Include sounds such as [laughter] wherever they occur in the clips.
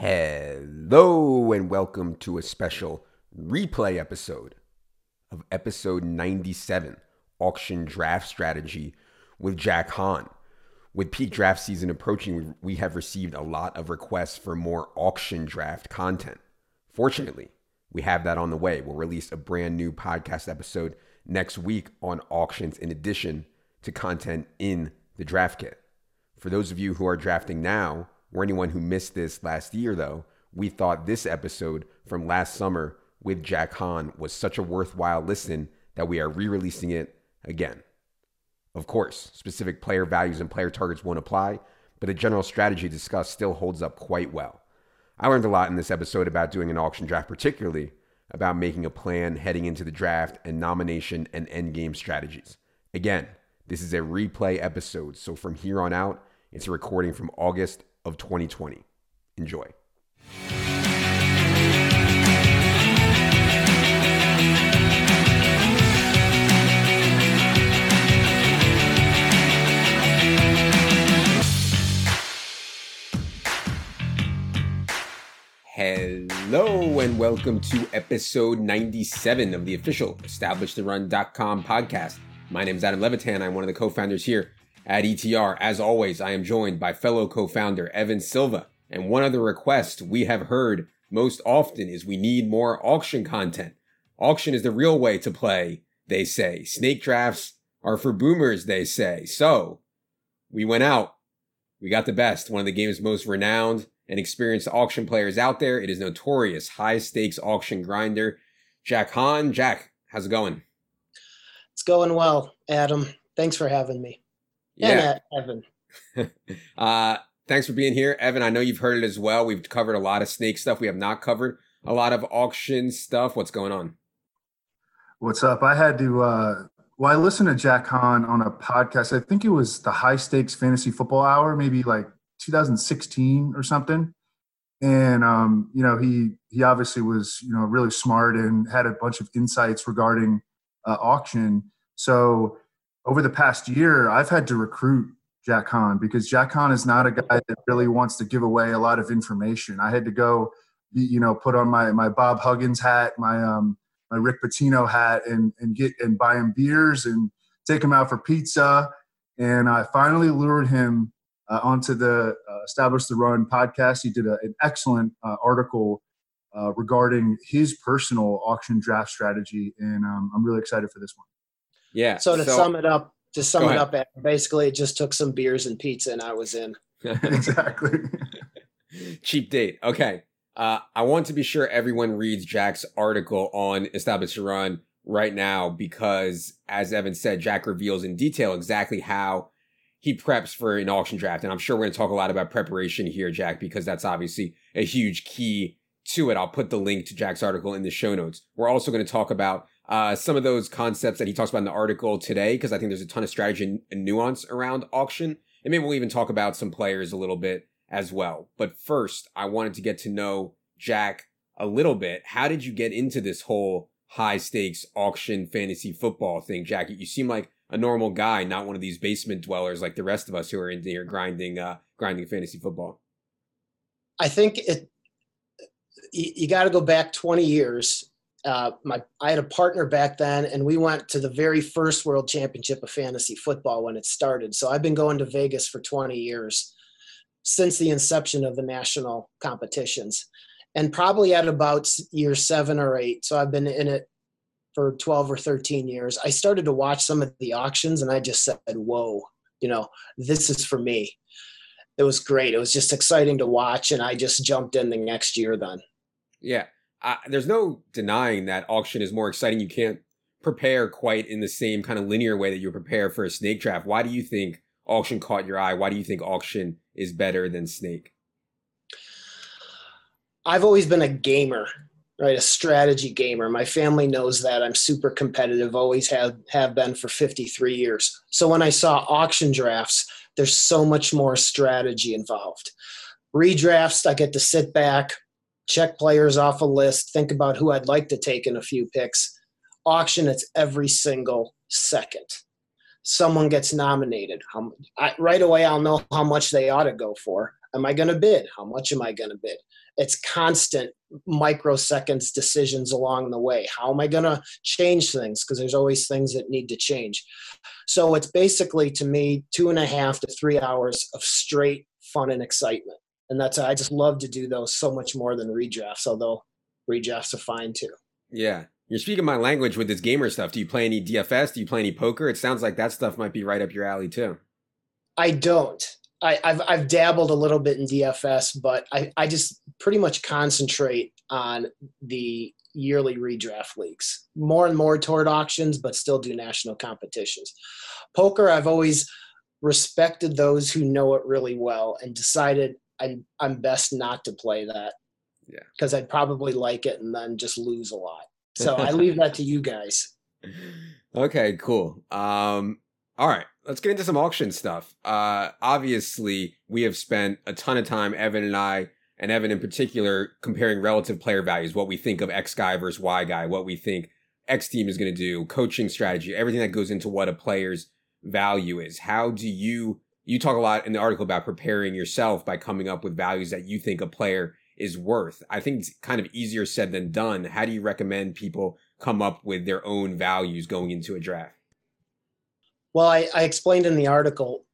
Hello, and welcome to a special replay episode of episode 97 Auction Draft Strategy with Jack Hahn. With peak draft season approaching, we have received a lot of requests for more auction draft content. Fortunately, we have that on the way. We'll release a brand new podcast episode next week on auctions, in addition to content in the draft kit. For those of you who are drafting now, or anyone who missed this last year, though, we thought this episode from last summer with Jack Hahn was such a worthwhile listen that we are re releasing it again. Of course, specific player values and player targets won't apply, but the general strategy discussed still holds up quite well. I learned a lot in this episode about doing an auction draft, particularly about making a plan heading into the draft and nomination and endgame strategies. Again, this is a replay episode, so from here on out, it's a recording from August of 2020. Enjoy. Hello and welcome to episode 97 of the official EstablishTheRun.com podcast. My name is Adam Levitan. I'm one of the co-founders here at ETR. As always, I am joined by fellow co-founder Evan Silva. And one of the requests we have heard most often is we need more auction content. Auction is the real way to play, they say. Snake drafts are for boomers, they say. So we went out. We got the best, one of the game's most renowned and experienced auction players out there. It is notorious high stakes auction grinder, Jack Hahn. Jack, how's it going? It's going well, Adam. Thanks for having me yeah. and Evan. [laughs] uh, thanks for being here, Evan. I know you've heard it as well. We've covered a lot of snake stuff. We have not covered a lot of auction stuff. What's going on? What's up? I had to. Uh, well, I listened to Jack Hahn on a podcast. I think it was the High Stakes Fantasy Football Hour, maybe like 2016 or something. And um, you know, he he obviously was you know really smart and had a bunch of insights regarding uh, auction. So over the past year, I've had to recruit Jack Hahn because Jack Hahn is not a guy that really wants to give away a lot of information. I had to go, you know, put on my my Bob Huggins hat, my um my Rick Pitino hat, and and get and buy him beers and take him out for pizza. And I finally lured him uh, onto the uh, Establish the Run podcast. He did a, an excellent uh, article uh, regarding his personal auction draft strategy, and um, I'm really excited for this one. Yeah. So to so, sum it up, to sum it up, basically, it just took some beers and pizza, and I was in. [laughs] exactly. Cheap date. Okay. Uh, I want to be sure everyone reads Jack's article on Establish the Run right now because, as Evan said, Jack reveals in detail exactly how he preps for an auction draft. And I'm sure we're going to talk a lot about preparation here, Jack, because that's obviously a huge key to it. I'll put the link to Jack's article in the show notes. We're also going to talk about uh, some of those concepts that he talks about in the article today, because I think there's a ton of strategy and nuance around auction. And maybe we'll even talk about some players a little bit as well. But first, I wanted to get to know Jack a little bit. How did you get into this whole high stakes auction fantasy football thing, Jack? You seem like a normal guy, not one of these basement dwellers like the rest of us who are in here grinding, uh, grinding fantasy football. I think it. You, you got to go back 20 years uh, my I had a partner back then, and we went to the very first World Championship of Fantasy Football when it started. So I've been going to Vegas for 20 years since the inception of the national competitions, and probably at about year seven or eight. So I've been in it for 12 or 13 years. I started to watch some of the auctions, and I just said, "Whoa, you know, this is for me." It was great. It was just exciting to watch, and I just jumped in the next year then. Yeah there's no denying that auction is more exciting. You can't prepare quite in the same kind of linear way that you prepare for a snake draft. Why do you think auction caught your eye? Why do you think auction is better than snake? I've always been a gamer, right? A strategy gamer. My family knows that I'm super competitive, always have, have been for 53 years. So when I saw auction drafts, there's so much more strategy involved. Redrafts, I get to sit back, check players off a list, think about who I'd like to take in a few picks. Auction, it's every single second. Someone gets nominated. I, right away, I'll know how much they ought to go for. Am I going to bid? How much am I going to bid? It's constant microseconds decisions along the way. How am I going to change things? Because there's always things that need to change. So it's basically to me two and a half to three hours of straight fun and excitement. And that's I just love to do those so much more than redrafts, although redrafts are fine too. Yeah. You're speaking my language with this gamer stuff. Do you play any DFS? Do you play any poker? It sounds like that stuff might be right up your alley too. I don't. I, have I've dabbled a little bit in DFS, but I, I just pretty much concentrate on the yearly redraft leagues. More and more toward auctions, but still do national competitions. Poker, I've always respected those who know it really well and decided I'm I'm best not to play that. Yeah. Because I'd probably like it and then just lose a lot. So I leave [laughs] that to you guys. Okay, cool. Um, all right, let's get into some auction stuff. Uh, obviously, we have spent a ton of time, Evan and I, and Evan in particular, comparing relative player values, what we think of X guy versus Y guy, what we think X team is going to do, coaching strategy, everything that goes into what a player's value is. How do you, you talk a lot in the article about preparing yourself by coming up with values that you think a player is worth. I think it's kind of easier said than done. How do you recommend people come up with their own values going into a draft? Well, I, I explained in the article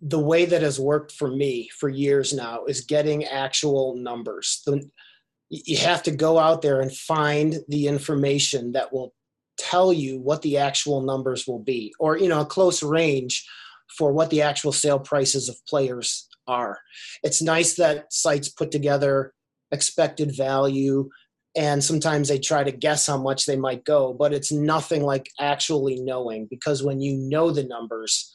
the way that has worked for me for years now is getting actual numbers. The, you have to go out there and find the information that will tell you what the actual numbers will be, or you know, a close range for what the actual sale prices of players are. It's nice that sites put together expected value and sometimes they try to guess how much they might go but it's nothing like actually knowing because when you know the numbers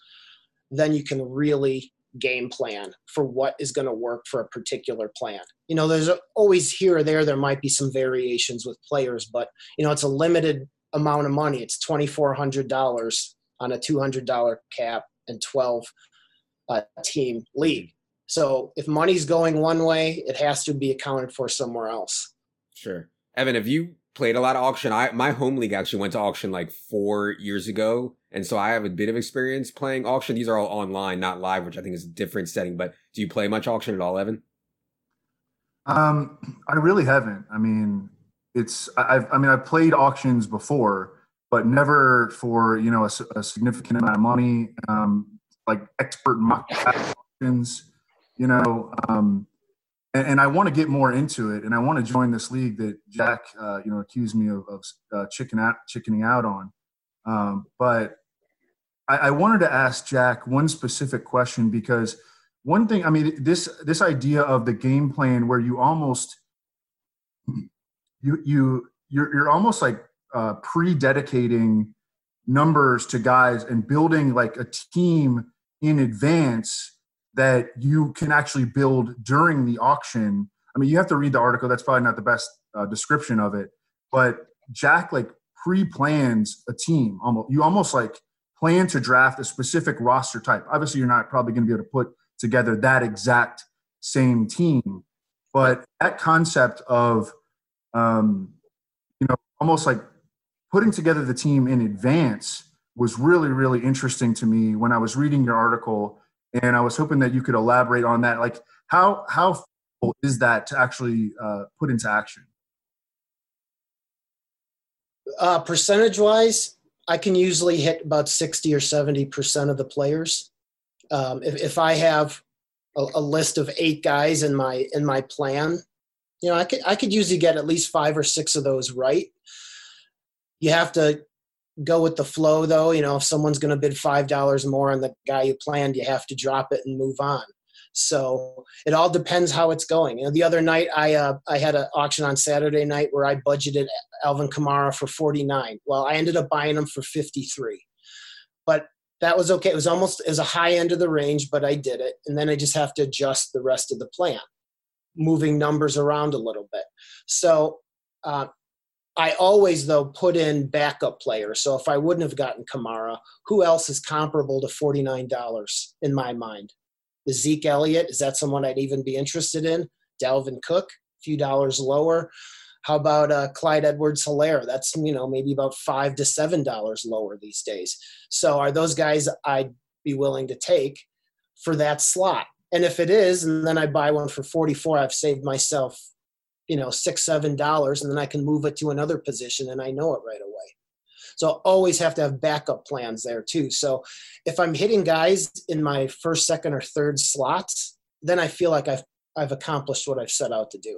then you can really game plan for what is going to work for a particular plan. You know there's always here or there there might be some variations with players but you know it's a limited amount of money. It's $2400 on a $200 cap and 12 uh, team league so if money's going one way, it has to be accounted for somewhere else. Sure. Evan, have you played a lot of auction? I my home league actually went to auction like four years ago. And so I have a bit of experience playing auction. These are all online, not live, which I think is a different setting. But do you play much auction at all, Evan? Um, I really haven't. I mean, it's I've I mean I've played auctions before, but never for you know a, a significant amount of money. Um, like expert mock questions, you know, um, and, and, I want to get more into it, and I want to join this league that Jack, uh, you know, accused me of, of uh, chicken out, chickening out on. Um, but I, I wanted to ask Jack one specific question because one thing, I mean, this this idea of the game plan where you almost you you you're, you're almost like uh, pre-dedicating numbers to guys and building like a team in advance that you can actually build during the auction. I mean, you have to read the article. That's probably not the best uh, description of it, but Jack like pre-plans a team. Almost, you almost like plan to draft a specific roster type. Obviously, you're not probably going to be able to put together that exact same team, but that concept of, um, you know, almost like putting together the team in advance was really, really interesting to me when I was reading your article and I was hoping that you could elaborate on that. Like, how how is that to actually uh, put into action? Uh, percentage wise, I can usually hit about sixty or seventy percent of the players. Um, if, if I have a, a list of eight guys in my in my plan, you know, I could I could usually get at least five or six of those right. You have to go with the flow though. You know if someone's going to bid five dollars more on the guy you planned you have to drop it and move on. So it all depends how it's going. You know the other night i uh, i had an auction on saturday night where i budgeted alvin kamara for 49 well i ended up buying him for 53 but that was okay. It was almost as a high end of the range but i did it. And then i just have to adjust the rest of the plan moving numbers around a little bit. So uh, I always though put in backup players. So if I wouldn't have gotten Kamara, who else is comparable to forty nine dollars in my mind? Is Zeke Elliott is that someone I'd even be interested in? Dalvin Cook, a few dollars lower. How about uh, Clyde Edwards-Helaire? That's you know maybe about five to seven dollars lower these days. So are those guys I'd be willing to take for that slot? And if it is, and then I buy one for 44, I've saved myself, you know, six, seven dollars, and then I can move it to another position and I know it right away. So always have to have backup plans there too. So if I'm hitting guys in my first, second, or third slots, then I feel like I've I've accomplished what I've set out to do.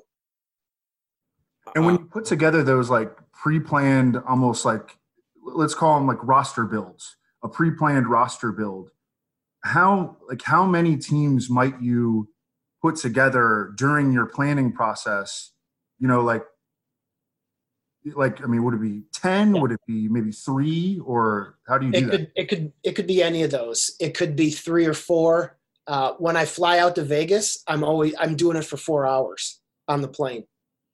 And when uh, you put together those like pre-planned, almost like let's call them like roster builds, a pre-planned roster build, how like how many teams might you put together during your planning process? You know, like like I mean, would it be ten? Yeah. Would it be maybe three? Or how do you do it that? Could, it could it could be any of those. It could be three or four. Uh, when I fly out to Vegas, I'm always I'm doing it for four hours on the plane.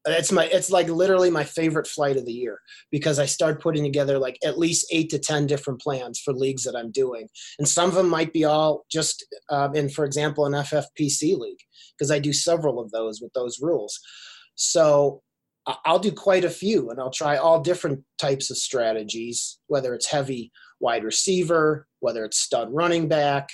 It's my it's like literally my favorite flight of the year because I start putting together like at least eight to ten different plans for leagues that I'm doing, and some of them might be all just um, in, for example, an FFPC league because I do several of those with those rules. So I'll do quite a few and I'll try all different types of strategies, whether it's heavy wide receiver, whether it's stud running back,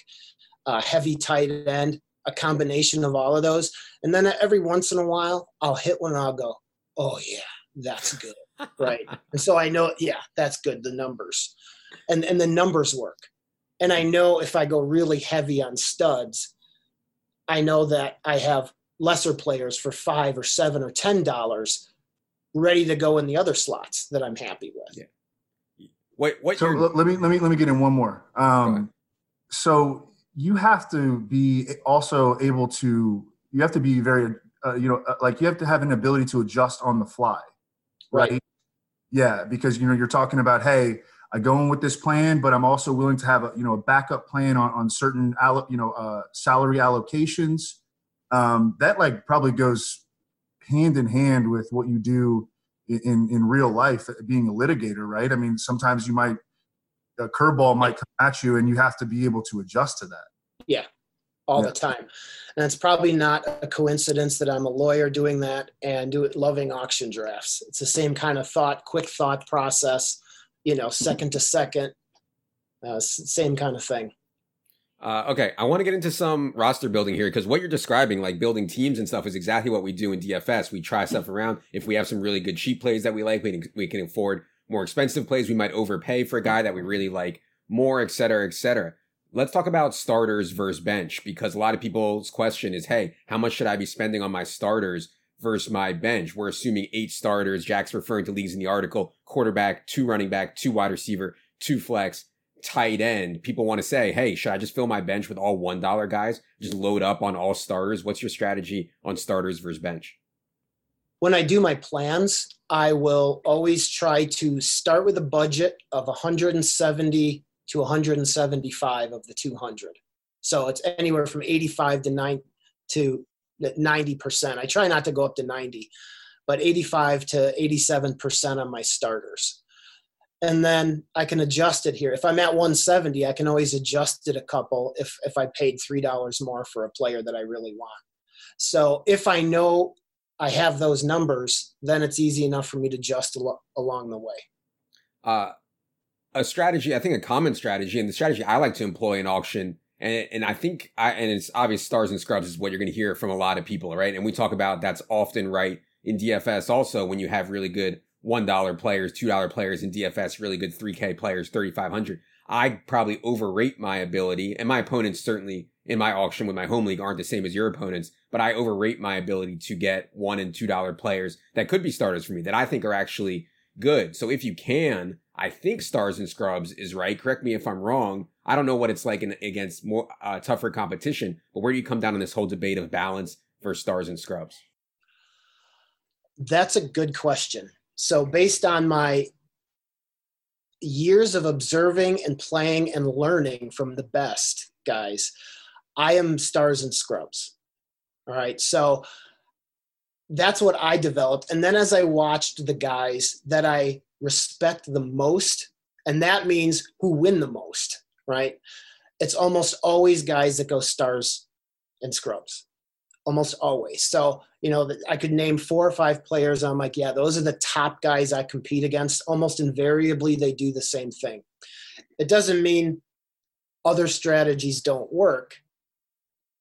uh, heavy tight end, a combination of all of those. And then every once in a while, I'll hit one and I'll go, oh, yeah, that's good. [laughs] right. And so I know, yeah, that's good. The numbers and, and the numbers work. And I know if I go really heavy on studs, I know that I have lesser players for five or seven or ten dollars ready to go in the other slots that I'm happy with. Yeah. Wait, what? So let me let me let me get in one more. Um, so you have to be also able to. You have to be very, uh, you know, uh, like you have to have an ability to adjust on the fly, right? right? Yeah, because you know you're talking about, hey, I go in with this plan, but I'm also willing to have a you know a backup plan on on certain allo, you know uh, salary allocations. Um, that like probably goes hand in hand with what you do in in real life being a litigator right? I mean sometimes you might a curveball might come at you and you have to be able to adjust to that. Yeah all yeah. the time. And it's probably not a coincidence that i'm a lawyer doing that and do it loving auction drafts. It's the same kind of thought quick thought process you know second to second uh, same kind of thing uh, okay, I want to get into some roster building here because what you're describing, like building teams and stuff, is exactly what we do in DFS. We try stuff around. If we have some really good cheap plays that we like, we we can afford more expensive plays. We might overpay for a guy that we really like more, et cetera, et cetera. Let's talk about starters versus bench because a lot of people's question is, hey, how much should I be spending on my starters versus my bench? We're assuming eight starters. Jack's referring to leagues in the article: quarterback, two running back, two wide receiver, two flex tight end, people want to say, hey, should I just fill my bench with all $1 guys? Just load up on all starters? What's your strategy on starters versus bench? When I do my plans, I will always try to start with a budget of 170 to 175 of the 200. So it's anywhere from 85 to 9 to 90%. I try not to go up to 90, but 85 to 87% on my starters and then I can adjust it here. If I'm at 170, I can always adjust it a couple if if I paid three dollars more for a player that I really want. So if I know I have those numbers, then it's easy enough for me to adjust al- along the way. Uh, a strategy, I think, a common strategy, and the strategy I like to employ in auction, and and I think I and it's obvious stars and scrubs is what you're going to hear from a lot of people, right? And we talk about that's often right in DFS also when you have really good $1 players, $2 players in DFS, really good 3K players, 3,500. I probably overrate my ability, and my opponents certainly in my auction with my home league aren't the same as your opponents, but I overrate my ability to get one and two dollar players that could be starters for me that I think are actually good. So if you can, I think stars and scrubs is right. Correct me if I'm wrong. I don't know what it's like in, against more uh, tougher competition, but where do you come down on this whole debate of balance for stars and scrubs? That's a good question. So, based on my years of observing and playing and learning from the best guys, I am stars and scrubs. All right. So, that's what I developed. And then as I watched the guys that I respect the most, and that means who win the most, right? It's almost always guys that go stars and scrubs almost always. So, you know, I could name four or five players. I'm like, yeah, those are the top guys I compete against. Almost invariably, they do the same thing. It doesn't mean other strategies don't work.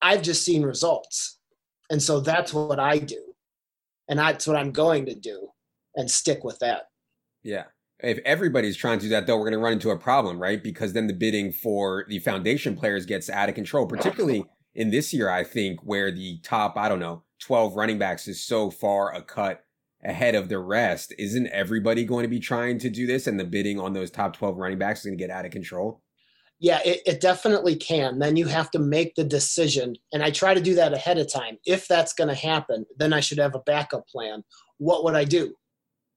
I've just seen results. And so that's what I do. And that's what I'm going to do and stick with that. Yeah. If everybody's trying to do that, though, we're going to run into a problem, right? Because then the bidding for the foundation players gets out of control, particularly in this year, I think, where the top, I don't know, 12 running backs is so far a cut ahead of the rest. Isn't everybody going to be trying to do this and the bidding on those top 12 running backs is going to get out of control? Yeah, it, it definitely can. Then you have to make the decision. And I try to do that ahead of time. If that's going to happen, then I should have a backup plan. What would I do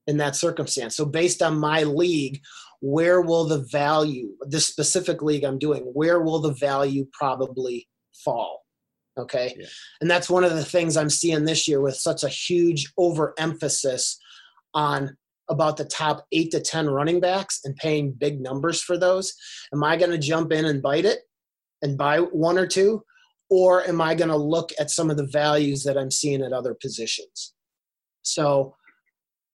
in that circumstance? So, based on my league, where will the value, this specific league I'm doing, where will the value probably fall? Okay. Yeah. And that's one of the things I'm seeing this year with such a huge overemphasis on about the top eight to 10 running backs and paying big numbers for those. Am I going to jump in and bite it and buy one or two? Or am I going to look at some of the values that I'm seeing at other positions? So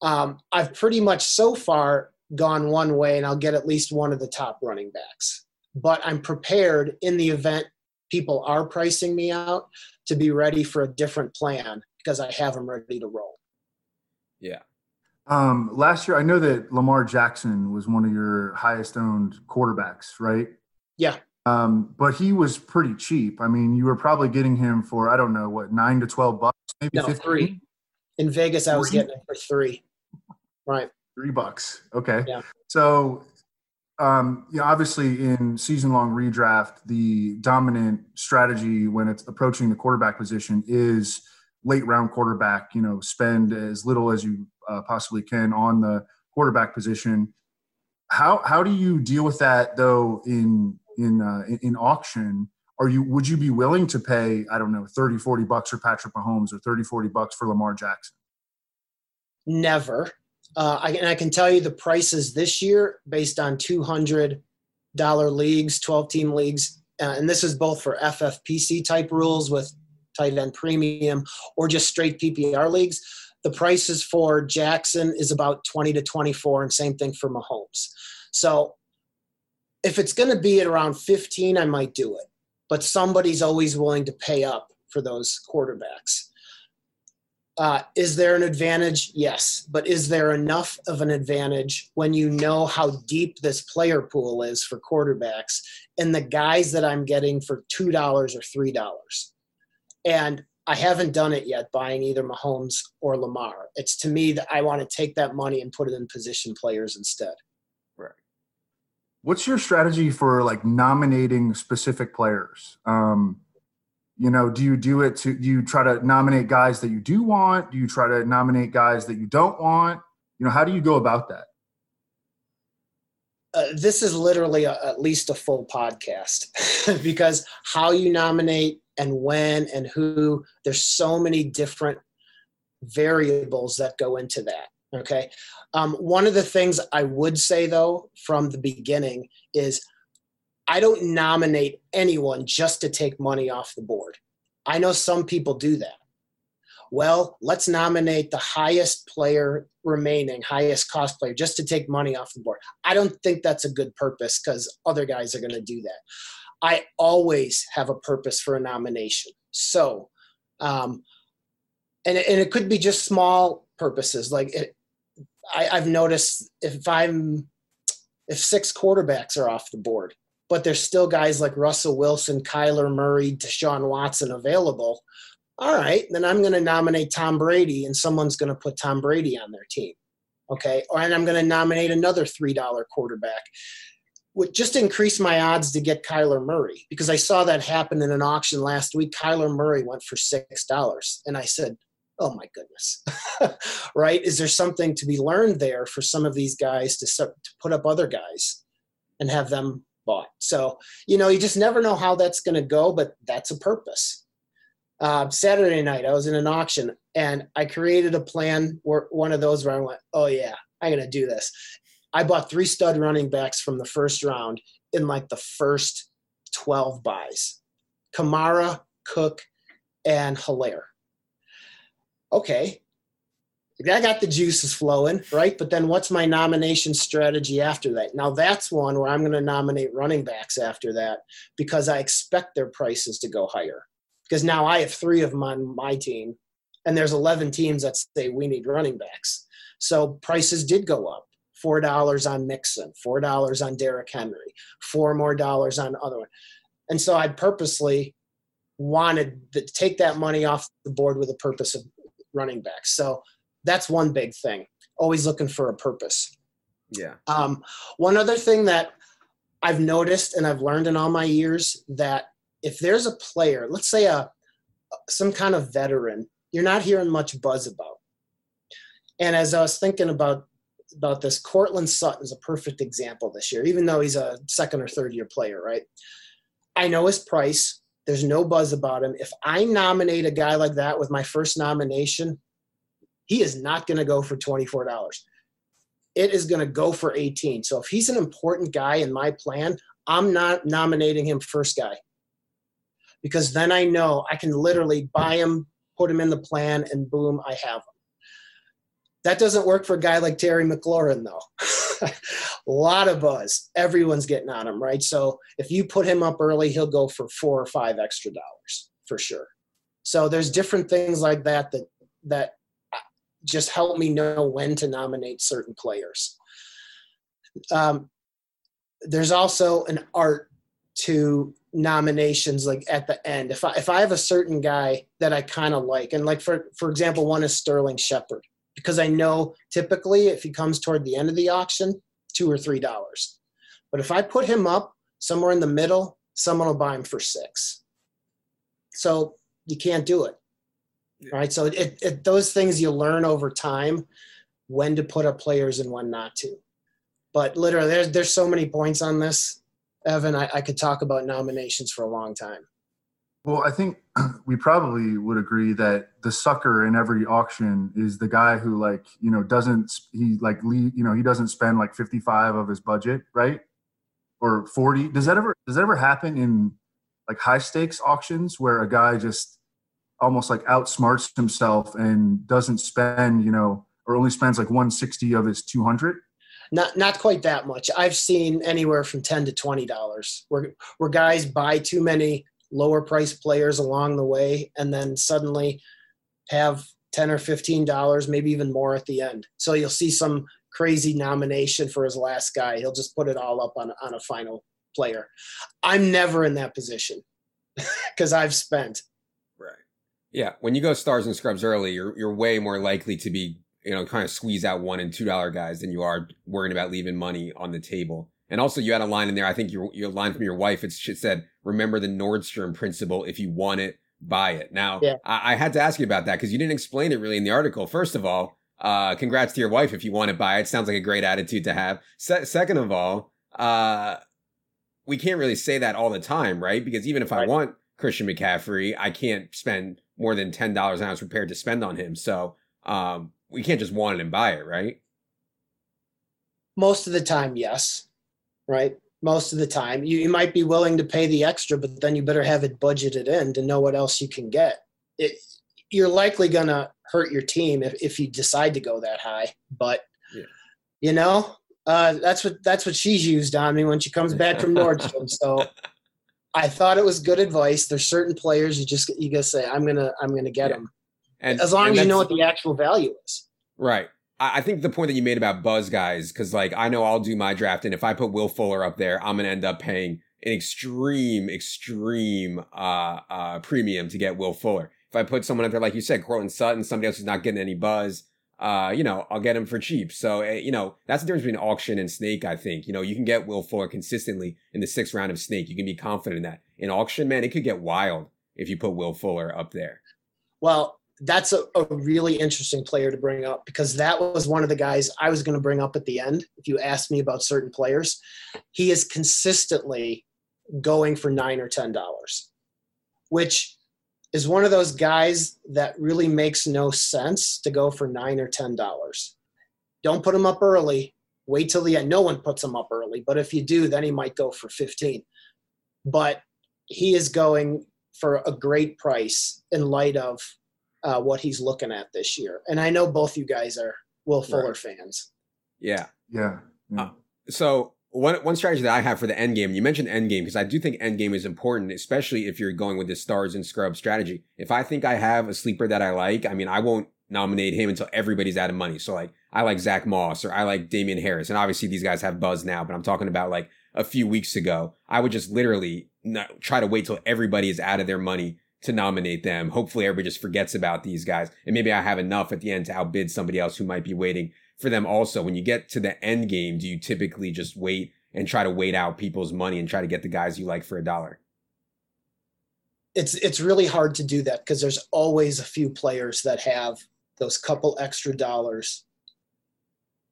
um, I've pretty much so far gone one way and I'll get at least one of the top running backs. But I'm prepared in the event people are pricing me out to be ready for a different plan because I have them ready to roll. Yeah. Um, last year, I know that Lamar Jackson was one of your highest owned quarterbacks, right? Yeah. Um, but he was pretty cheap. I mean, you were probably getting him for I don't know what nine to twelve bucks, maybe no, 15? three. In Vegas, I was getting it for three. Right. Three bucks. Okay. Yeah. So um, yeah, obviously in season long redraft, the dominant strategy when it's approaching the quarterback position is late round quarterback. You know, spend as little as you uh, possibly can on the quarterback position. How how do you deal with that though in in uh, in, auction? Are you would you be willing to pay I don't know 30 40 bucks for Patrick Mahomes or 30 40 bucks for Lamar Jackson? Never. Uh, I, and I can tell you the prices this year based on $200 leagues, 12 team leagues. Uh, and this is both for FFPC type rules with tight end premium or just straight PPR leagues. The prices for Jackson is about 20 to 24, and same thing for Mahomes. So if it's going to be at around 15, I might do it. But somebody's always willing to pay up for those quarterbacks. Uh, is there an advantage? Yes. But is there enough of an advantage when you know how deep this player pool is for quarterbacks and the guys that I'm getting for $2 or $3? And I haven't done it yet buying either Mahomes or Lamar. It's to me that I want to take that money and put it in position players instead. Right. What's your strategy for like nominating specific players? Um, you know do you do it to do you try to nominate guys that you do want? Do you try to nominate guys that you don't want? You know how do you go about that? Uh, this is literally a, at least a full podcast [laughs] because how you nominate and when and who there's so many different variables that go into that okay? Um, one of the things i would say though from the beginning is I don't nominate anyone just to take money off the board. I know some people do that. Well, let's nominate the highest player remaining, highest cost player, just to take money off the board. I don't think that's a good purpose because other guys are going to do that. I always have a purpose for a nomination. So, um, and, and it could be just small purposes. Like it, I, I've noticed if I'm, if six quarterbacks are off the board, but there's still guys like Russell Wilson, Kyler Murray, Deshaun Watson available. All right, then I'm going to nominate Tom Brady, and someone's going to put Tom Brady on their team. Okay, or and I'm going to nominate another three dollar quarterback, would just increase my odds to get Kyler Murray because I saw that happen in an auction last week. Kyler Murray went for six dollars, and I said, "Oh my goodness!" [laughs] right? Is there something to be learned there for some of these guys to, to put up other guys and have them bought. So, you know, you just never know how that's going to go, but that's a purpose. Uh, Saturday night, I was in an auction and I created a plan where one of those where I went, oh, yeah, I'm going to do this. I bought three stud running backs from the first round in like the first 12 buys Kamara, Cook, and Helaire. Okay, I got the juices flowing, right? But then what's my nomination strategy after that? Now that's one where I'm going to nominate running backs after that because I expect their prices to go higher. because now I have three of them on my team, and there's 11 teams that say we need running backs. So prices did go up. Four dollars on Mixon, four dollars on Derrick Henry, four more dollars on other one. And so I purposely wanted to take that money off the board with the purpose of running backs. So that's one big thing. Always looking for a purpose. Yeah. Um, one other thing that I've noticed and I've learned in all my years that if there's a player, let's say a some kind of veteran, you're not hearing much buzz about. And as I was thinking about about this, Courtland Sutton is a perfect example this year, even though he's a second or third year player, right? I know his price. There's no buzz about him. If I nominate a guy like that with my first nomination, he is not going to go for $24. It is going to go for 18. So if he's an important guy in my plan, I'm not nominating him first guy. Because then I know I can literally buy him, put him in the plan, and boom, I have him. That doesn't work for a guy like Terry McLaurin, though. a [laughs] lot of buzz. Everyone's getting on him, right? So if you put him up early, he'll go for four or five extra dollars for sure. So there's different things like that that that just help me know when to nominate certain players. Um, there's also an art to nominations like at the end. If I if I have a certain guy that I kind of like, and like for for example, one is Sterling Shepard because I know typically if he comes toward the end of the auction, two or three dollars. But if I put him up somewhere in the middle, someone will buy him for six. So you can't do it. Right. So it, it those things you learn over time when to put up players and when not to. But literally there's there's so many points on this, Evan. I, I could talk about nominations for a long time. Well, I think [clears throat] we probably would agree that the sucker in every auction is the guy who like, you know, doesn't he like leave, you know, he doesn't spend like 55 of his budget, right? Or 40. Does that ever does that ever happen in like high stakes auctions where a guy just almost like outsmarts himself and doesn't spend, you know, or only spends like 160 of his 200? Not not quite that much. I've seen anywhere from 10 to 20 dollars where where guys buy too many lower price players along the way and then suddenly have 10 or 15 dollars maybe even more at the end so you'll see some crazy nomination for his last guy he'll just put it all up on, on a final player i'm never in that position [laughs] because i've spent yeah when you go stars and scrubs early you're, you're way more likely to be you know kind of squeeze out one and two dollar guys than you are worrying about leaving money on the table and also, you had a line in there. I think your your line from your wife. It said, "Remember the Nordstrom principle. If you want it, buy it." Now, yeah. I, I, had to ask you about that because you didn't explain it really in the article. First of all, uh, congrats to your wife if you want to buy it. Sounds like a great attitude to have. Se- second of all, uh, we can't really say that all the time, right? Because even if right. I want Christian McCaffrey, I can't spend more than ten dollars I was prepared to spend on him. So um, we can't just want it and buy it, right? Most of the time, yes right? Most of the time, you, you might be willing to pay the extra, but then you better have it budgeted in to know what else you can get. It, you're likely going to hurt your team if, if you decide to go that high. But yeah. you know, uh, that's what that's what she's used on me when she comes back from Nordstrom. so [laughs] I thought it was good advice. There's certain players you just you gotta say I'm gonna I'm gonna get yeah. them, and as long and as you know what the actual value is. Right. I think the point that you made about buzz guys, because like I know I'll do my draft, and if I put Will Fuller up there, I'm gonna end up paying an extreme, extreme uh, uh, premium to get Will Fuller. If I put someone up there, like you said, Courtland Sutton, somebody else who's not getting any buzz, uh, you know, I'll get him for cheap. So, uh, you know, that's the difference between auction and snake, I think. You know, you can get Will Fuller consistently in the sixth round of snake. You can be confident in that. In auction, man, it could get wild if you put Will Fuller up there. Well, that's a, a, really interesting player to bring up because that was one of the guys I was going to bring up at the end. If you asked me about certain players, he is consistently going for nine or ten dollars, which is one of those guys that really makes no sense to go for nine or ten dollars. Don't put him up early. Wait till the end. No one puts him up early, but if you do, then he might go for fifteen. But he is going for a great price in light of uh, what he's looking at this year. And I know both you guys are Will Fuller right. fans. Yeah. Yeah. yeah. Uh, so one one strategy that I have for the end game. You mentioned end game because I do think end game is important, especially if you're going with the stars and scrub strategy. If I think I have a sleeper that I like, I mean, I won't nominate him until everybody's out of money. So like, I like Zach Moss or I like Damien Harris, and obviously these guys have buzz now. But I'm talking about like a few weeks ago. I would just literally not, try to wait till everybody is out of their money to nominate them. Hopefully, everybody just forgets about these guys, and maybe I have enough at the end to outbid somebody else who might be waiting for them also. When you get to the end game, do you typically just wait and try to wait out people's money and try to get the guys you like for a dollar? It's it's really hard to do that because there's always a few players that have those couple extra dollars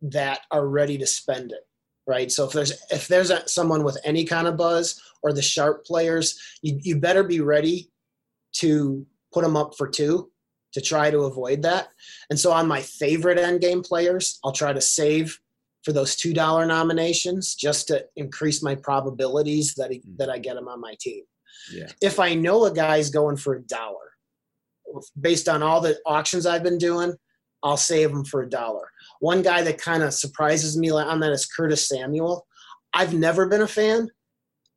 that are ready to spend it right so if there's if there's a, someone with any kind of buzz or the sharp players you, you better be ready to put them up for two to try to avoid that. And so on my favorite end game players, I'll try to save for those two dollar nominations just to increase my probabilities that he, mm. that I get him on my team. Yeah. If I know a guy's going for a dollar, based on all the auctions I've been doing, I'll save him for a dollar. One guy that kind of surprises me on that is Curtis Samuel. I've never been a fan,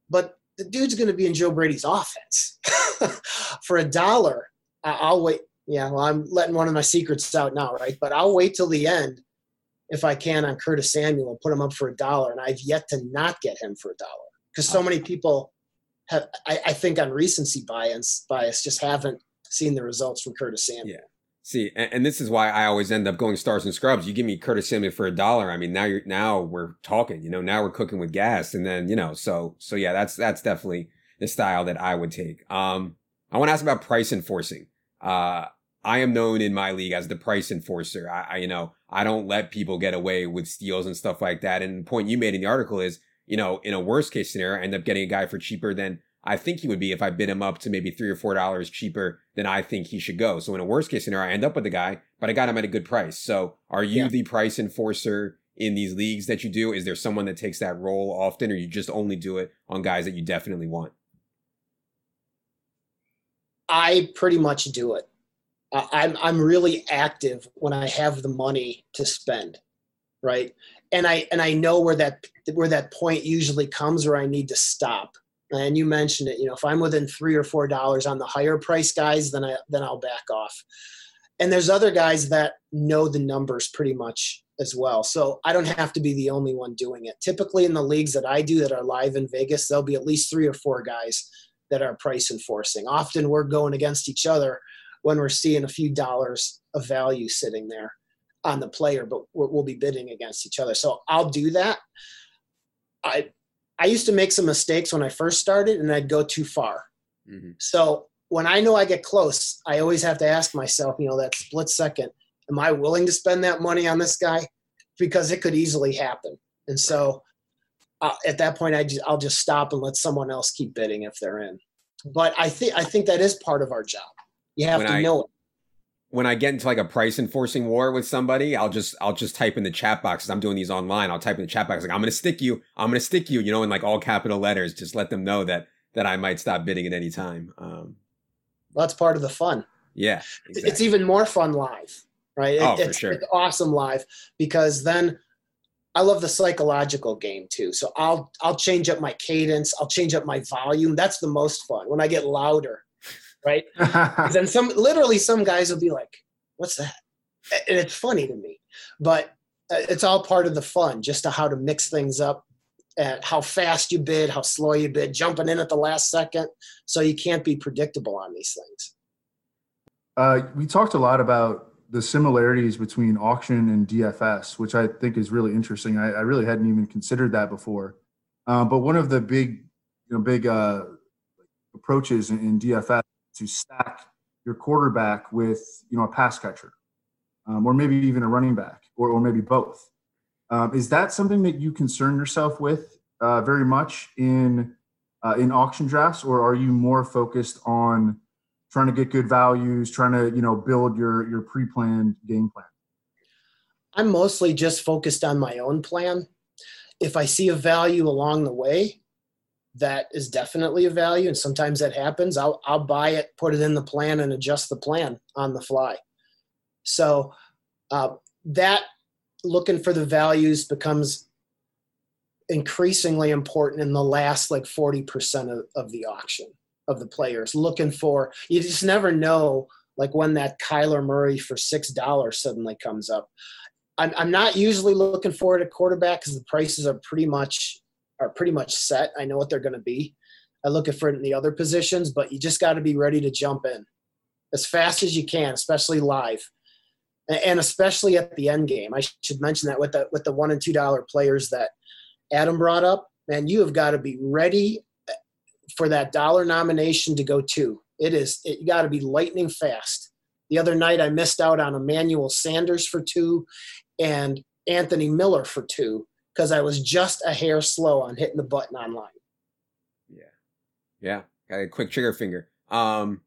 but the dude's going to be in Joe Brady's offense [laughs] for a dollar. I'll wait. Yeah, well, I'm letting one of my secrets out now, right? But I'll wait till the end if I can on Curtis Samuel and put him up for a dollar. And I've yet to not get him for a dollar because so many people have, I, I, think, on recency bias, bias just haven't seen the results from Curtis Samuel. Yeah. See, and, and, this is why I always end up going stars and scrubs. You give me Curtis Samuel for a dollar. I mean, now you're now we're talking. You know, now we're cooking with gas, and then you know, so so yeah, that's that's definitely the style that I would take. Um, I want to ask about price enforcing. Uh, I am known in my league as the price enforcer. I, I, you know, I don't let people get away with steals and stuff like that. And the point you made in the article is, you know, in a worst case scenario, I end up getting a guy for cheaper than I think he would be if I bid him up to maybe three or four dollars cheaper than I think he should go. So in a worst case scenario, I end up with a guy, but I got him at a good price. So are you yeah. the price enforcer in these leagues that you do? Is there someone that takes that role often, or you just only do it on guys that you definitely want? I pretty much do it. I'm I'm really active when I have the money to spend, right? And I and I know where that where that point usually comes where I need to stop. And you mentioned it. You know, if I'm within three or four dollars on the higher price guys, then I then I'll back off. And there's other guys that know the numbers pretty much as well. So I don't have to be the only one doing it. Typically in the leagues that I do that are live in Vegas, there'll be at least three or four guys that are price enforcing. Often we're going against each other when we're seeing a few dollars of value sitting there on the player, but we'll be bidding against each other. So I'll do that. I I used to make some mistakes when I first started, and I'd go too far. Mm-hmm. So when I know I get close, I always have to ask myself, you know, that split second, am I willing to spend that money on this guy? Because it could easily happen. And so uh, at that point, I just, I'll just stop and let someone else keep bidding if they're in. But I think I think that is part of our job. You have when to I, know it. When I get into like a price enforcing war with somebody, I'll just I'll just type in the chat box. I'm doing these online. I'll type in the chat box like I'm gonna stick you. I'm gonna stick you. You know, in like all capital letters. Just let them know that that I might stop bidding at any time. Um, well, that's part of the fun. Yeah, exactly. it's even more fun live, right? It, oh, it's, for sure. It's awesome live because then I love the psychological game too. So I'll I'll change up my cadence. I'll change up my volume. That's the most fun when I get louder right? [laughs] then some literally some guys will be like, "What's that?" And it's funny to me, but uh, it's all part of the fun, just to how to mix things up, and how fast you bid, how slow you bid, jumping in at the last second. So you can't be predictable on these things. Uh, we talked a lot about the similarities between auction and DFS, which I think is really interesting. I, I really hadn't even considered that before. Um, but one of the big, you know, big uh, approaches in, in DFS to stack your quarterback with you know a pass catcher, um, or maybe even a running back, or or maybe both. Um, is that something that you concern yourself with uh, very much in uh, in auction drafts, or are you more focused on trying to get good values, trying to you know build your your pre-planned game plan? I'm mostly just focused on my own plan. If I see a value along the way, that is definitely a value and sometimes that happens I'll, I'll buy it put it in the plan and adjust the plan on the fly so uh, that looking for the values becomes increasingly important in the last like 40% of, of the auction of the players looking for you just never know like when that Kyler Murray for six dollars suddenly comes up. I'm, I'm not usually looking forward to quarterback because the prices are pretty much are pretty much set. I know what they're going to be. I look for it in the other positions, but you just got to be ready to jump in as fast as you can, especially live, and especially at the end game. I should mention that with the with the one and two dollar players that Adam brought up, man, you have got to be ready uh, for that dollar nomination to go to. It is it, you got to be lightning fast. The other night I missed out on Emmanuel Sanders for two and Anthony Miller for two because I was just a hair slow on hitting the button online. Yeah. Yeah. Got a quick trigger finger. Um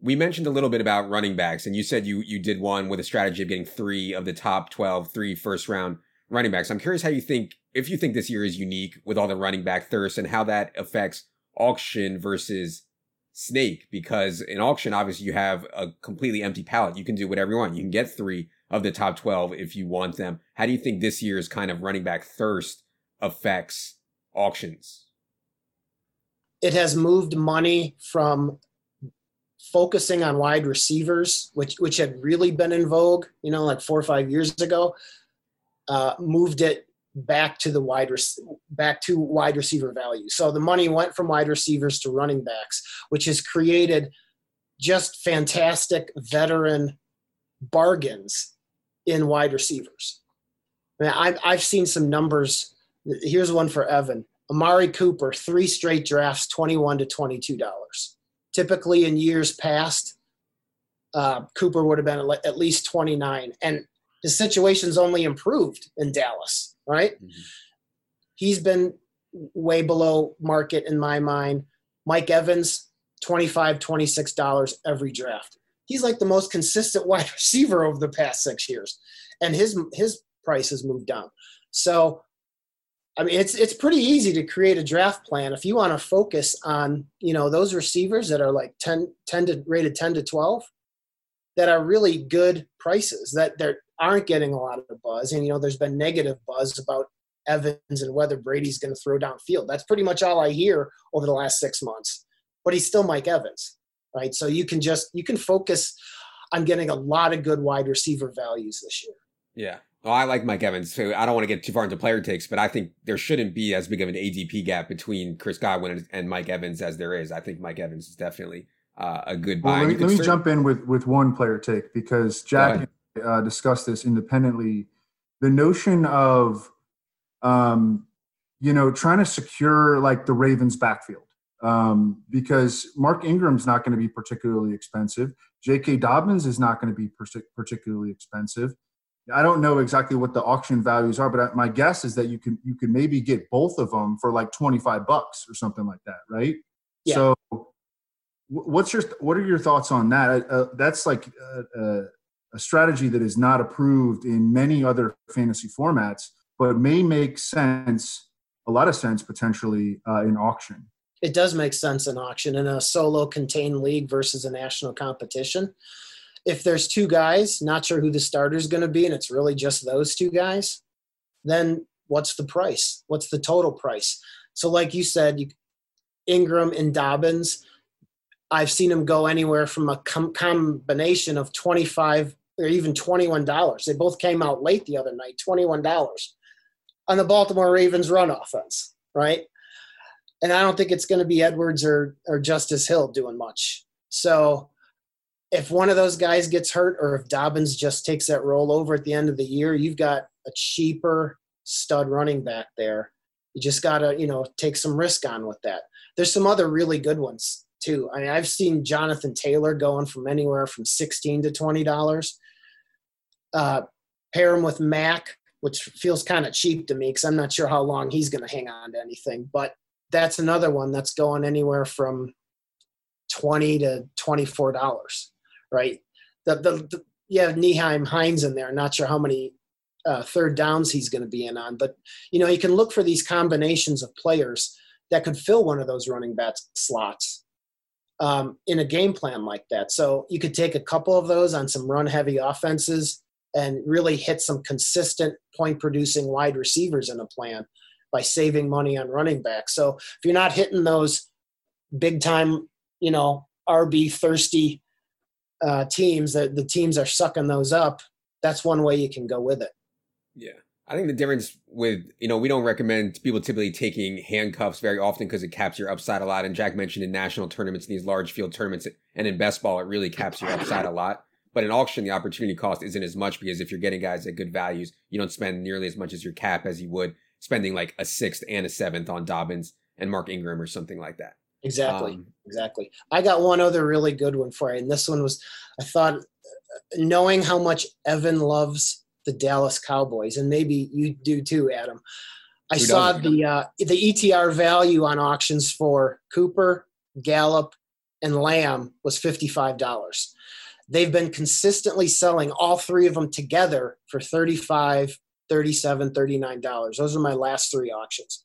we mentioned a little bit about running backs and you said you you did one with a strategy of getting three of the top 12 three first round running backs. I'm curious how you think if you think this year is unique with all the running back thirst and how that affects auction versus snake because in auction obviously you have a completely empty palette you can do whatever you want you can get three of the top 12 if you want them how do you think this year's kind of running back thirst affects auctions it has moved money from focusing on wide receivers which which had really been in vogue you know like four or five years ago uh, moved it back to the wide back to wide receiver value. So the money went from wide receivers to running backs, which has created just fantastic veteran bargains in wide receivers. I I've, I've seen some numbers. Here's one for Evan. Amari Cooper, three straight drafts, 21 to $22. Typically in years past, uh, Cooper would have been at least 29. And the situation's only improved in Dallas, right? Mm-hmm. He's been way below market in my mind. Mike Evans, $25, $26 every draft. He's like the most consistent [laughs] wide receiver over the past six years. And his his price has moved down. So I mean, it's it's pretty easy to create a draft plan if you want to focus on you know those receivers that are like 10, 10 to rated ten to twelve, that are really good prices that they're aren't getting a lot of buzz. And, you know, there's been negative buzz about Evans and whether Brady's going to throw downfield. That's pretty much all I hear over the last six months. But he's still Mike Evans, right? So you can just, you can focus on getting a lot of good wide receiver values this year. Yeah. Well, I like Mike Evans. So I don't want to get too far into player takes, but I think there shouldn't be as big of an ADP gap between Chris Godwin and Mike Evans as there is. I think Mike Evans is definitely uh, a good buy. Well, let me, let me jump in with with one player take because Jack uh, discussed this independently. The notion of, um, you know, trying to secure like the Ravens' backfield um, because Mark Ingram's not going to be particularly expensive. J.K. Dobbins is not going to be particularly expensive. I don't know exactly what the auction values are, but my guess is that you can you can maybe get both of them for like twenty five bucks or something like that, right? Yeah. So, what's your what are your thoughts on that? Uh, that's like uh, uh, a strategy that is not approved in many other fantasy formats, but may make sense, a lot of sense potentially uh, in auction. It does make sense in auction in a solo contained league versus a national competition. If there's two guys, not sure who the starter is going to be, and it's really just those two guys, then what's the price? What's the total price? So, like you said, you, Ingram and Dobbins, I've seen them go anywhere from a com- combination of 25 or even $21. They both came out late the other night, $21 on the Baltimore Ravens run offense, right? And I don't think it's going to be Edwards or, or Justice Hill doing much. So if one of those guys gets hurt or if Dobbins just takes that role over at the end of the year, you've got a cheaper stud running back there. You just got to, you know, take some risk on with that. There's some other really good ones too. I mean, I've seen Jonathan Taylor going from anywhere from 16 to $20 uh, pair him with Mack, which feels kind of cheap to me because I'm not sure how long he's going to hang on to anything. But that's another one that's going anywhere from twenty to twenty four dollars, right? The, the, the you have Nyheim Hines in there. Not sure how many uh, third downs he's going to be in on, but you know you can look for these combinations of players that could fill one of those running back slots um, in a game plan like that. So you could take a couple of those on some run heavy offenses and really hit some consistent point producing wide receivers in a plan. By saving money on running back. So if you're not hitting those big time, you know, RB thirsty uh, teams that the teams are sucking those up, that's one way you can go with it. Yeah. I think the difference with, you know, we don't recommend people typically taking handcuffs very often because it caps your upside a lot. And Jack mentioned in national tournaments, these large field tournaments, and in best ball, it really caps your upside a lot. But in auction, the opportunity cost isn't as much because if you're getting guys at good values, you don't spend nearly as much as your cap as you would spending like a sixth and a seventh on Dobbins and Mark Ingram or something like that. Exactly. Um, exactly. I got one other really good one for you. And this one was, I thought, knowing how much Evan loves the Dallas Cowboys, and maybe you do too, Adam. I saw the uh, the ETR value on auctions for Cooper, Gallup, and Lamb was fifty five dollars. They've been consistently selling all three of them together for 35 37 39 dollars. Those are my last three auctions.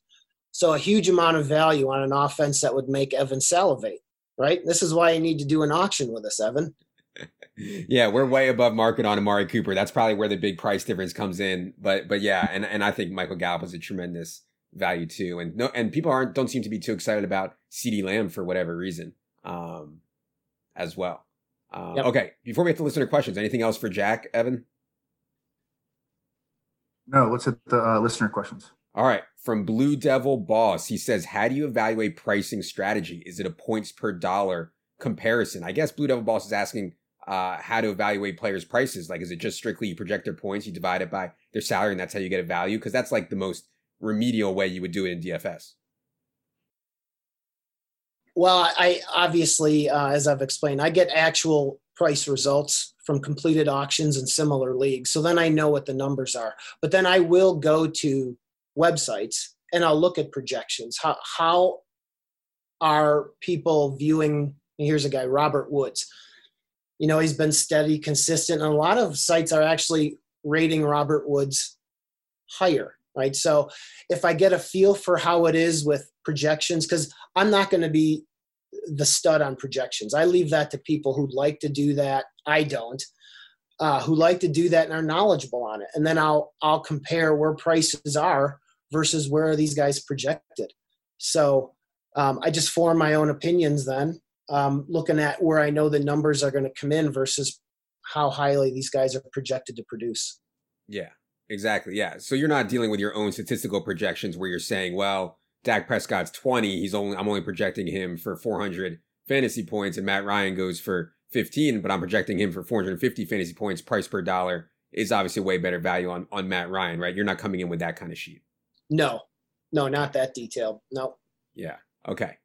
So a huge amount of value on an offense that would make Evan salivate, right? This is why you need to do an auction with us, Evan. [laughs] yeah, we're way above market on Amari Cooper. That's probably where the big price difference comes in. But but yeah, and and I think Michael Gallup is a tremendous value too. And no, and people aren't don't seem to be too excited about CeeDee Lamb for whatever reason, um, as well. Um, yep. Okay, before we get to listener questions, anything else for Jack, Evan? No, let's hit the uh, listener questions. All right. From Blue Devil Boss, he says, How do you evaluate pricing strategy? Is it a points per dollar comparison? I guess Blue Devil Boss is asking uh, how to evaluate players' prices. Like, is it just strictly you project their points, you divide it by their salary, and that's how you get a value? Because that's like the most remedial way you would do it in DFS. Well, I obviously, uh, as I've explained, I get actual price results from completed auctions and similar leagues. So then I know what the numbers are. But then I will go to websites and I'll look at projections. How how are people viewing? Here's a guy, Robert Woods. You know, he's been steady, consistent, and a lot of sites are actually rating Robert Woods higher, right? So if I get a feel for how it is with projections, because I'm not going to be the stud on projections. I leave that to people who like to do that. I don't. Uh, who like to do that and are knowledgeable on it, and then I'll I'll compare where prices are versus where are these guys projected. So um, I just form my own opinions then, um, looking at where I know the numbers are going to come in versus how highly these guys are projected to produce. Yeah, exactly. Yeah. So you're not dealing with your own statistical projections where you're saying, well, Dak Prescott's 20, he's only I'm only projecting him for 400 fantasy points and Matt Ryan goes for 15, but I'm projecting him for 450 fantasy points price per dollar is obviously way better value on on Matt Ryan, right? You're not coming in with that kind of sheet. No, no, not that detailed. No. Yeah. Okay.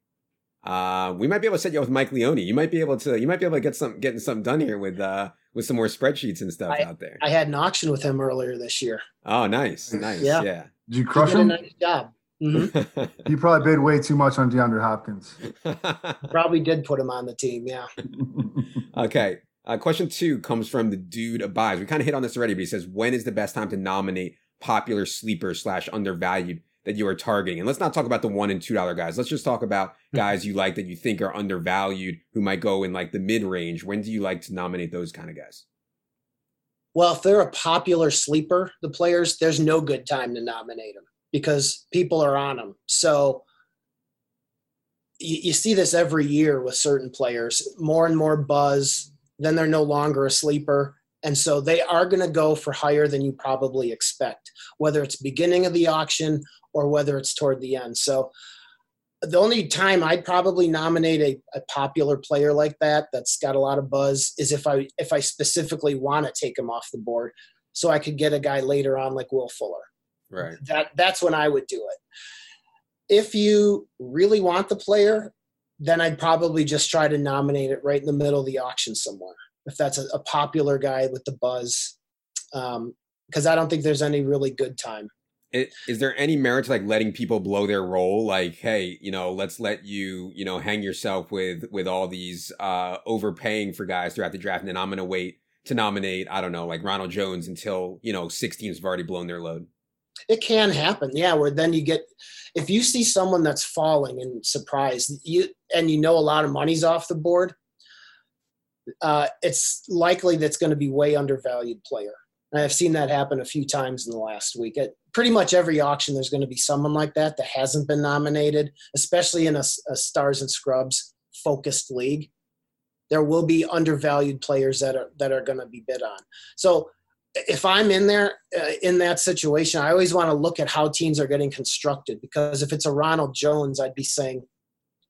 Uh, we might be able to set you up with Mike Leone. You might be able to. You might be able to get some getting something done here with uh with some more spreadsheets and stuff I, out there. I had an auction with him earlier this year. Oh, nice, nice. Yeah. yeah. Did you crush him? nice job. Mm-hmm. [laughs] you probably bid way too much on DeAndre Hopkins. [laughs] probably did put him on the team. Yeah. [laughs] okay. Uh, question two comes from the dude abides. We kind of hit on this already, but he says, "When is the best time to nominate popular sleeper slash undervalued that you are targeting. And let's not talk about the one and two dollar guys. Let's just talk about hmm. guys you like that you think are undervalued who might go in like the mid range. When do you like to nominate those kind of guys? Well, if they're a popular sleeper, the players, there's no good time to nominate them because people are on them. So you, you see this every year with certain players, more and more buzz. Then they're no longer a sleeper and so they are going to go for higher than you probably expect, whether it's beginning of the auction or whether it's toward the end. So the only time I'd probably nominate a, a popular player like that that's got a lot of buzz is if I if I specifically want to take him off the board, so I could get a guy later on like Will Fuller. Right. That that's when I would do it. If you really want the player, then I'd probably just try to nominate it right in the middle of the auction somewhere if that's a, a popular guy with the buzz, because um, I don't think there's any really good time. It, is there any merit to like letting people blow their role? Like, hey, you know, let's let you, you know, hang yourself with with all these uh overpaying for guys throughout the draft, and then I'm gonna wait to nominate, I don't know, like Ronald Jones until you know six teams have already blown their load. It can happen, yeah. Where then you get, if you see someone that's falling and surprised, you and you know a lot of money's off the board, uh, it's likely that's going to be way undervalued player. And I've seen that happen a few times in the last week. It, pretty much every auction there's going to be someone like that that hasn't been nominated, especially in a, a stars and scrubs focused league. There will be undervalued players that are that are going to be bid on. So if I'm in there uh, in that situation, I always want to look at how teams are getting constructed because if it's a Ronald Jones, I'd be saying,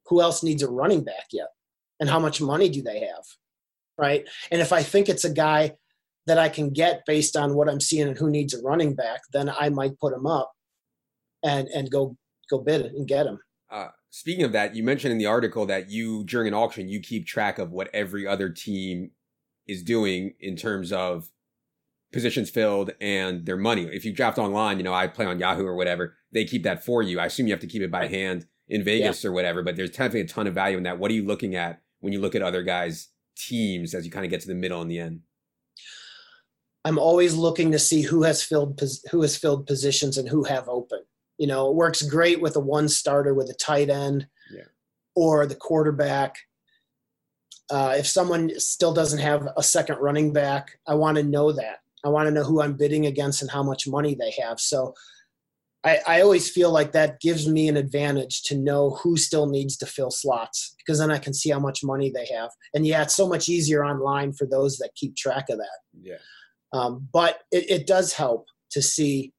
who else needs a running back yet? And how much money do they have? Right. And if I think it's a guy that I can get based on what I'm seeing and who needs a running back, then I might put him up and and go go bid and get him. Uh, speaking of that, you mentioned in the article that you during an auction you keep track of what every other team is doing in terms of positions filled and their money. If you draft online, you know, I play on Yahoo or whatever, they keep that for you. I assume you have to keep it by hand in Vegas yeah. or whatever, but there's definitely a ton of value in that. What are you looking at when you look at other guys' teams as you kind of get to the middle and the end? I'm always looking to see who has filled who has filled positions and who have open. You know, it works great with a one starter with a tight end yeah. or the quarterback. Uh, if someone still doesn't have a second running back, I want to know that. I want to know who I'm bidding against and how much money they have. So I, I, always feel like that gives me an advantage to know who still needs to fill slots because then I can see how much money they have. And yeah, it's so much easier online for those that keep track of that. Yeah. Um, but it, it does help to see,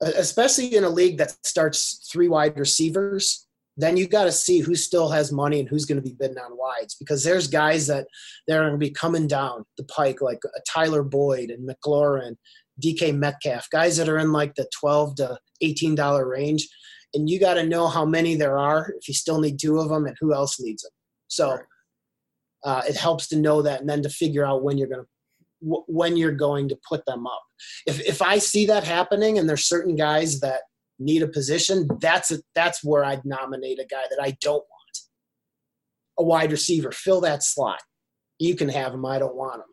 especially in a league that starts three wide receivers then you got to see who still has money and who's going to be bidding on wides because there's guys that they're going to be coming down the pike like a Tyler Boyd and McLaurin, DK Metcalf, guys that are in like the 12 to 18 dollar range, and you got to know how many there are if you still need two of them and who else needs them. So uh, it helps to know that and then to figure out when you're going to when you're going to put them up. If if I see that happening and there's certain guys that need a position, that's a, that's where I'd nominate a guy that I don't want. A wide receiver, fill that slot. You can have him. I don't want him.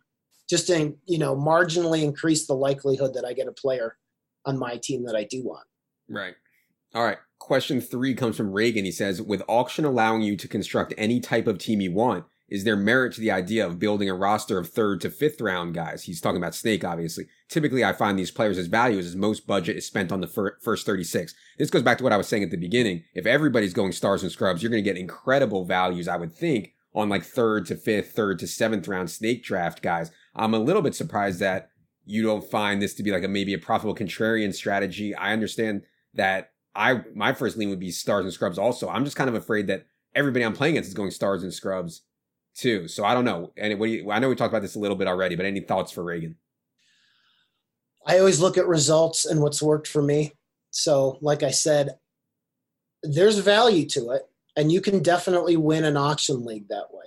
Just to you know marginally increase the likelihood that I get a player on my team that I do want. Right. All right. Question three comes from Reagan. He says, with auction allowing you to construct any type of team you want, is there merit to the idea of building a roster of third to fifth round guys? He's talking about Snake, obviously. Typically, I find these players as values as most budget is spent on the fir- first 36. This goes back to what I was saying at the beginning. If everybody's going stars and scrubs, you're going to get incredible values, I would think, on like third to fifth, third to seventh round snake draft guys. I'm a little bit surprised that you don't find this to be like a maybe a profitable contrarian strategy. I understand that I my first lean would be stars and scrubs also. I'm just kind of afraid that everybody I'm playing against is going stars and scrubs too. So I don't know. And what do you, I know we talked about this a little bit already, but any thoughts for Reagan? I always look at results and what's worked for me. So, like I said, there's value to it, and you can definitely win an auction league that way.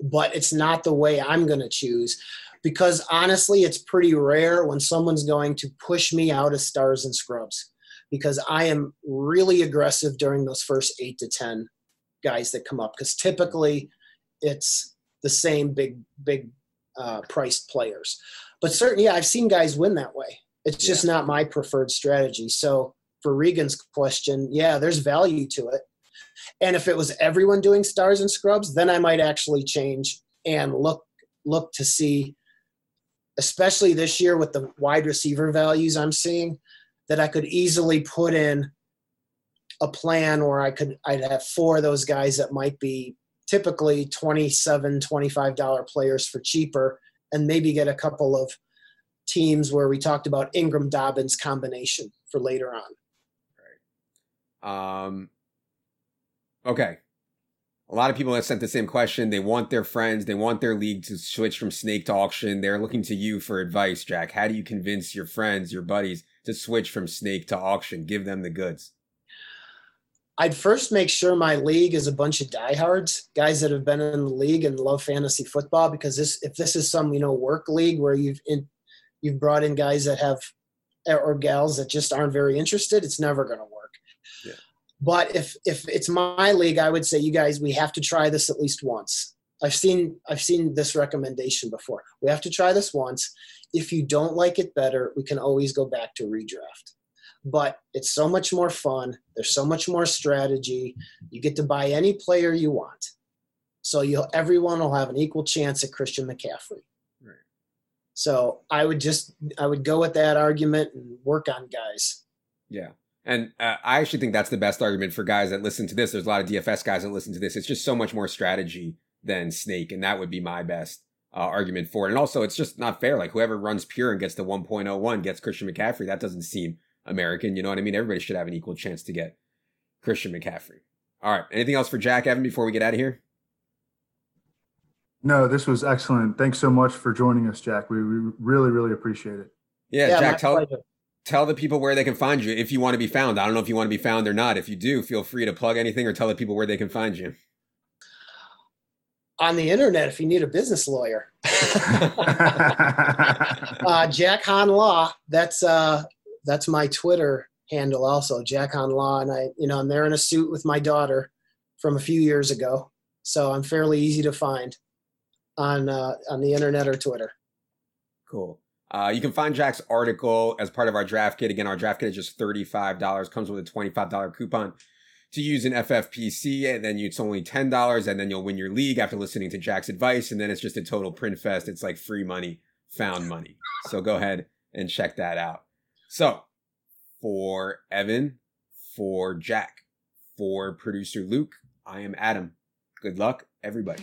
But it's not the way I'm going to choose because honestly, it's pretty rare when someone's going to push me out of stars and scrubs because I am really aggressive during those first eight to 10 guys that come up because typically it's the same big big uh, priced players. But certainly, yeah, I've seen guys win that way. It's just yeah. not my preferred strategy. So for Regan's question, yeah, there's value to it. And if it was everyone doing stars and scrubs, then I might actually change and look look to see, especially this year with the wide receiver values I'm seeing, that I could easily put in a plan where I could I'd have four of those guys that might be typically 27 $25 players for cheaper and maybe get a couple of teams where we talked about Ingram Dobbins combination for later on. Right. Um, okay. A lot of people have sent the same question. They want their friends, they want their league to switch from snake to auction. They're looking to you for advice, Jack. How do you convince your friends, your buddies to switch from snake to auction? Give them the goods. I'd first make sure my league is a bunch of diehards, guys that have been in the league and love fantasy football. Because this, if this is some you know work league where you've in, you've brought in guys that have or gals that just aren't very interested, it's never going to work. Yeah. But if if it's my league, I would say you guys we have to try this at least once. I've seen I've seen this recommendation before. We have to try this once. If you don't like it better, we can always go back to redraft but it's so much more fun. There's so much more strategy. You get to buy any player you want. So you'll everyone will have an equal chance at Christian McCaffrey. Right. So I would just I would go with that argument and work on guys. Yeah. And uh, I actually think that's the best argument for guys that listen to this. There's a lot of DFS guys that listen to this. It's just so much more strategy than snake. And that would be my best uh, argument for it. And also, it's just not fair. Like whoever runs pure and gets the 1.01 gets Christian McCaffrey. That doesn't seem American. You know what I mean? Everybody should have an equal chance to get Christian McCaffrey. All right. Anything else for Jack Evan before we get out of here? No, this was excellent. Thanks so much for joining us, Jack. We, we really, really appreciate it. Yeah, yeah Jack, tell, tell the people where they can find you if you want to be found. I don't know if you want to be found or not. If you do, feel free to plug anything or tell the people where they can find you. On the internet, if you need a business lawyer, [laughs] [laughs] uh, Jack Hahn Law. That's uh, that's my Twitter handle, also Jack on Law, and I, you know, I'm there in a suit with my daughter from a few years ago, so I'm fairly easy to find on uh, on the internet or Twitter. Cool. Uh, you can find Jack's article as part of our draft kit. Again, our draft kit is just $35, comes with a $25 coupon to use in FFPC, and then it's only $10, and then you'll win your league after listening to Jack's advice, and then it's just a total print fest. It's like free money, found money. So go ahead and check that out. So, for Evan, for Jack, for producer Luke, I am Adam. Good luck, everybody.